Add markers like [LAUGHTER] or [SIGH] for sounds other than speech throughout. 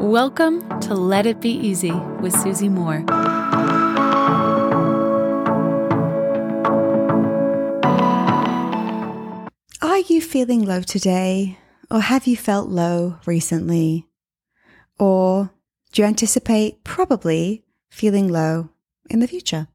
Welcome to Let It Be Easy with Susie Moore. Are you feeling low today? Or have you felt low recently? Or do you anticipate probably feeling low in the future?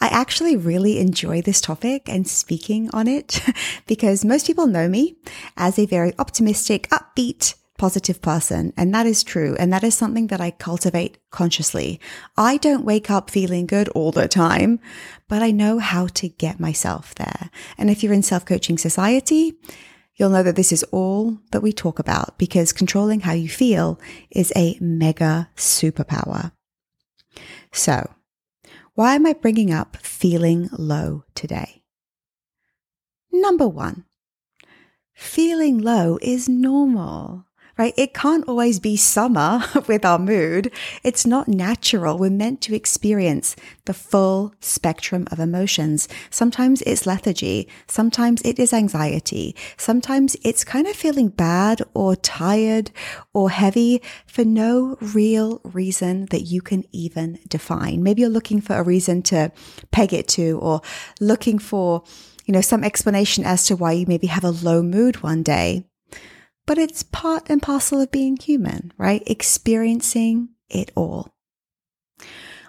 I actually really enjoy this topic and speaking on it [LAUGHS] because most people know me as a very optimistic, upbeat, positive person. And that is true. And that is something that I cultivate consciously. I don't wake up feeling good all the time, but I know how to get myself there. And if you're in self coaching society, you'll know that this is all that we talk about because controlling how you feel is a mega superpower. So why am I bringing up feeling low today? Number one, feeling low is normal right? It can't always be summer [LAUGHS] with our mood. It's not natural. We're meant to experience the full spectrum of emotions. Sometimes it's lethargy. Sometimes it is anxiety. Sometimes it's kind of feeling bad or tired or heavy for no real reason that you can even define. Maybe you're looking for a reason to peg it to or looking for you know, some explanation as to why you maybe have a low mood one day but it's part and parcel of being human, right? Experiencing it all.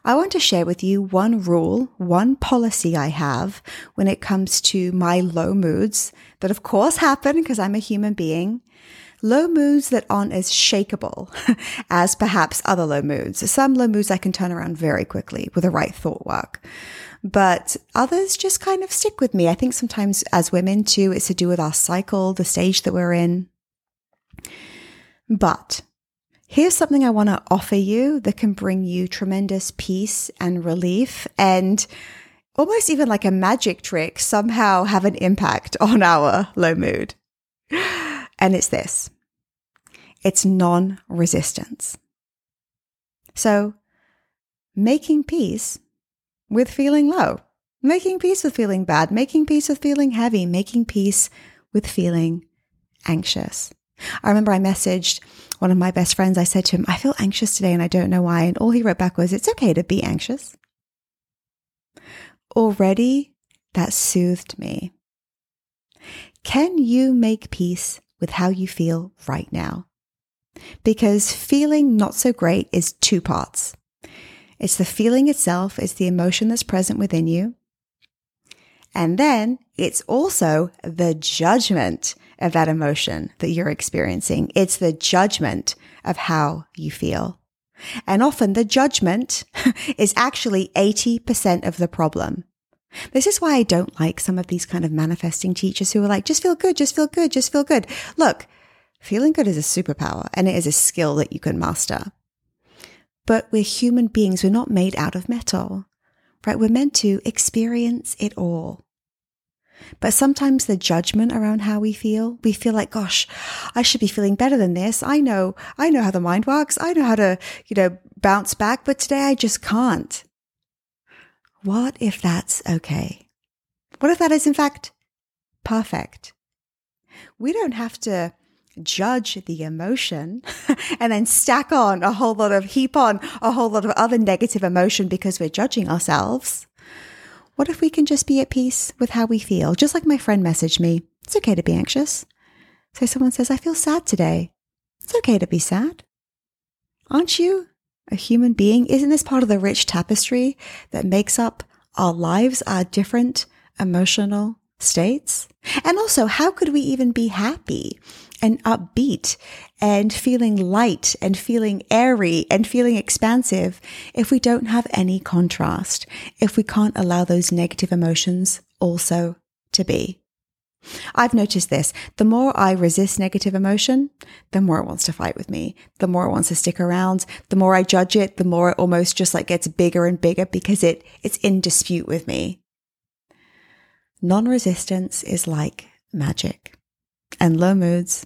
I want to share with you one rule, one policy I have when it comes to my low moods that of course happen because I'm a human being. Low moods that aren't as shakable [LAUGHS] as perhaps other low moods. Some low moods I can turn around very quickly with the right thought work. But others just kind of stick with me. I think sometimes as women too, it's to do with our cycle, the stage that we're in. But here's something I want to offer you that can bring you tremendous peace and relief and almost even like a magic trick somehow have an impact on our low mood. And it's this. It's non resistance. So making peace with feeling low, making peace with feeling bad, making peace with feeling heavy, making peace with feeling anxious. I remember I messaged one of my best friends. I said to him, I feel anxious today and I don't know why. And all he wrote back was, It's okay to be anxious. Already that soothed me. Can you make peace with how you feel right now? Because feeling not so great is two parts. It's the feeling itself, it's the emotion that's present within you. And then it's also the judgment of that emotion that you're experiencing. It's the judgment of how you feel. And often the judgment [LAUGHS] is actually 80% of the problem. This is why I don't like some of these kind of manifesting teachers who are like, just feel good, just feel good, just feel good. Look, feeling good is a superpower and it is a skill that you can master. But we're human beings. We're not made out of metal, right? We're meant to experience it all. But sometimes the judgment around how we feel, we feel like, gosh, I should be feeling better than this. I know, I know how the mind works. I know how to, you know, bounce back, but today I just can't. What if that's okay? What if that is in fact perfect? We don't have to judge the emotion [LAUGHS] and then stack on a whole lot of heap on a whole lot of other negative emotion because we're judging ourselves. What if we can just be at peace with how we feel? Just like my friend messaged me, it's okay to be anxious. So someone says, I feel sad today. It's okay to be sad. Aren't you a human being? Isn't this part of the rich tapestry that makes up our lives, our different emotional states? And also, how could we even be happy and upbeat and feeling light and feeling airy and feeling expansive if we don't have any contrast, if we can't allow those negative emotions also to be? I've noticed this. The more I resist negative emotion, the more it wants to fight with me. The more it wants to stick around. The more I judge it, the more it almost just like gets bigger and bigger because it, it's in dispute with me. Non-resistance is like magic and low moods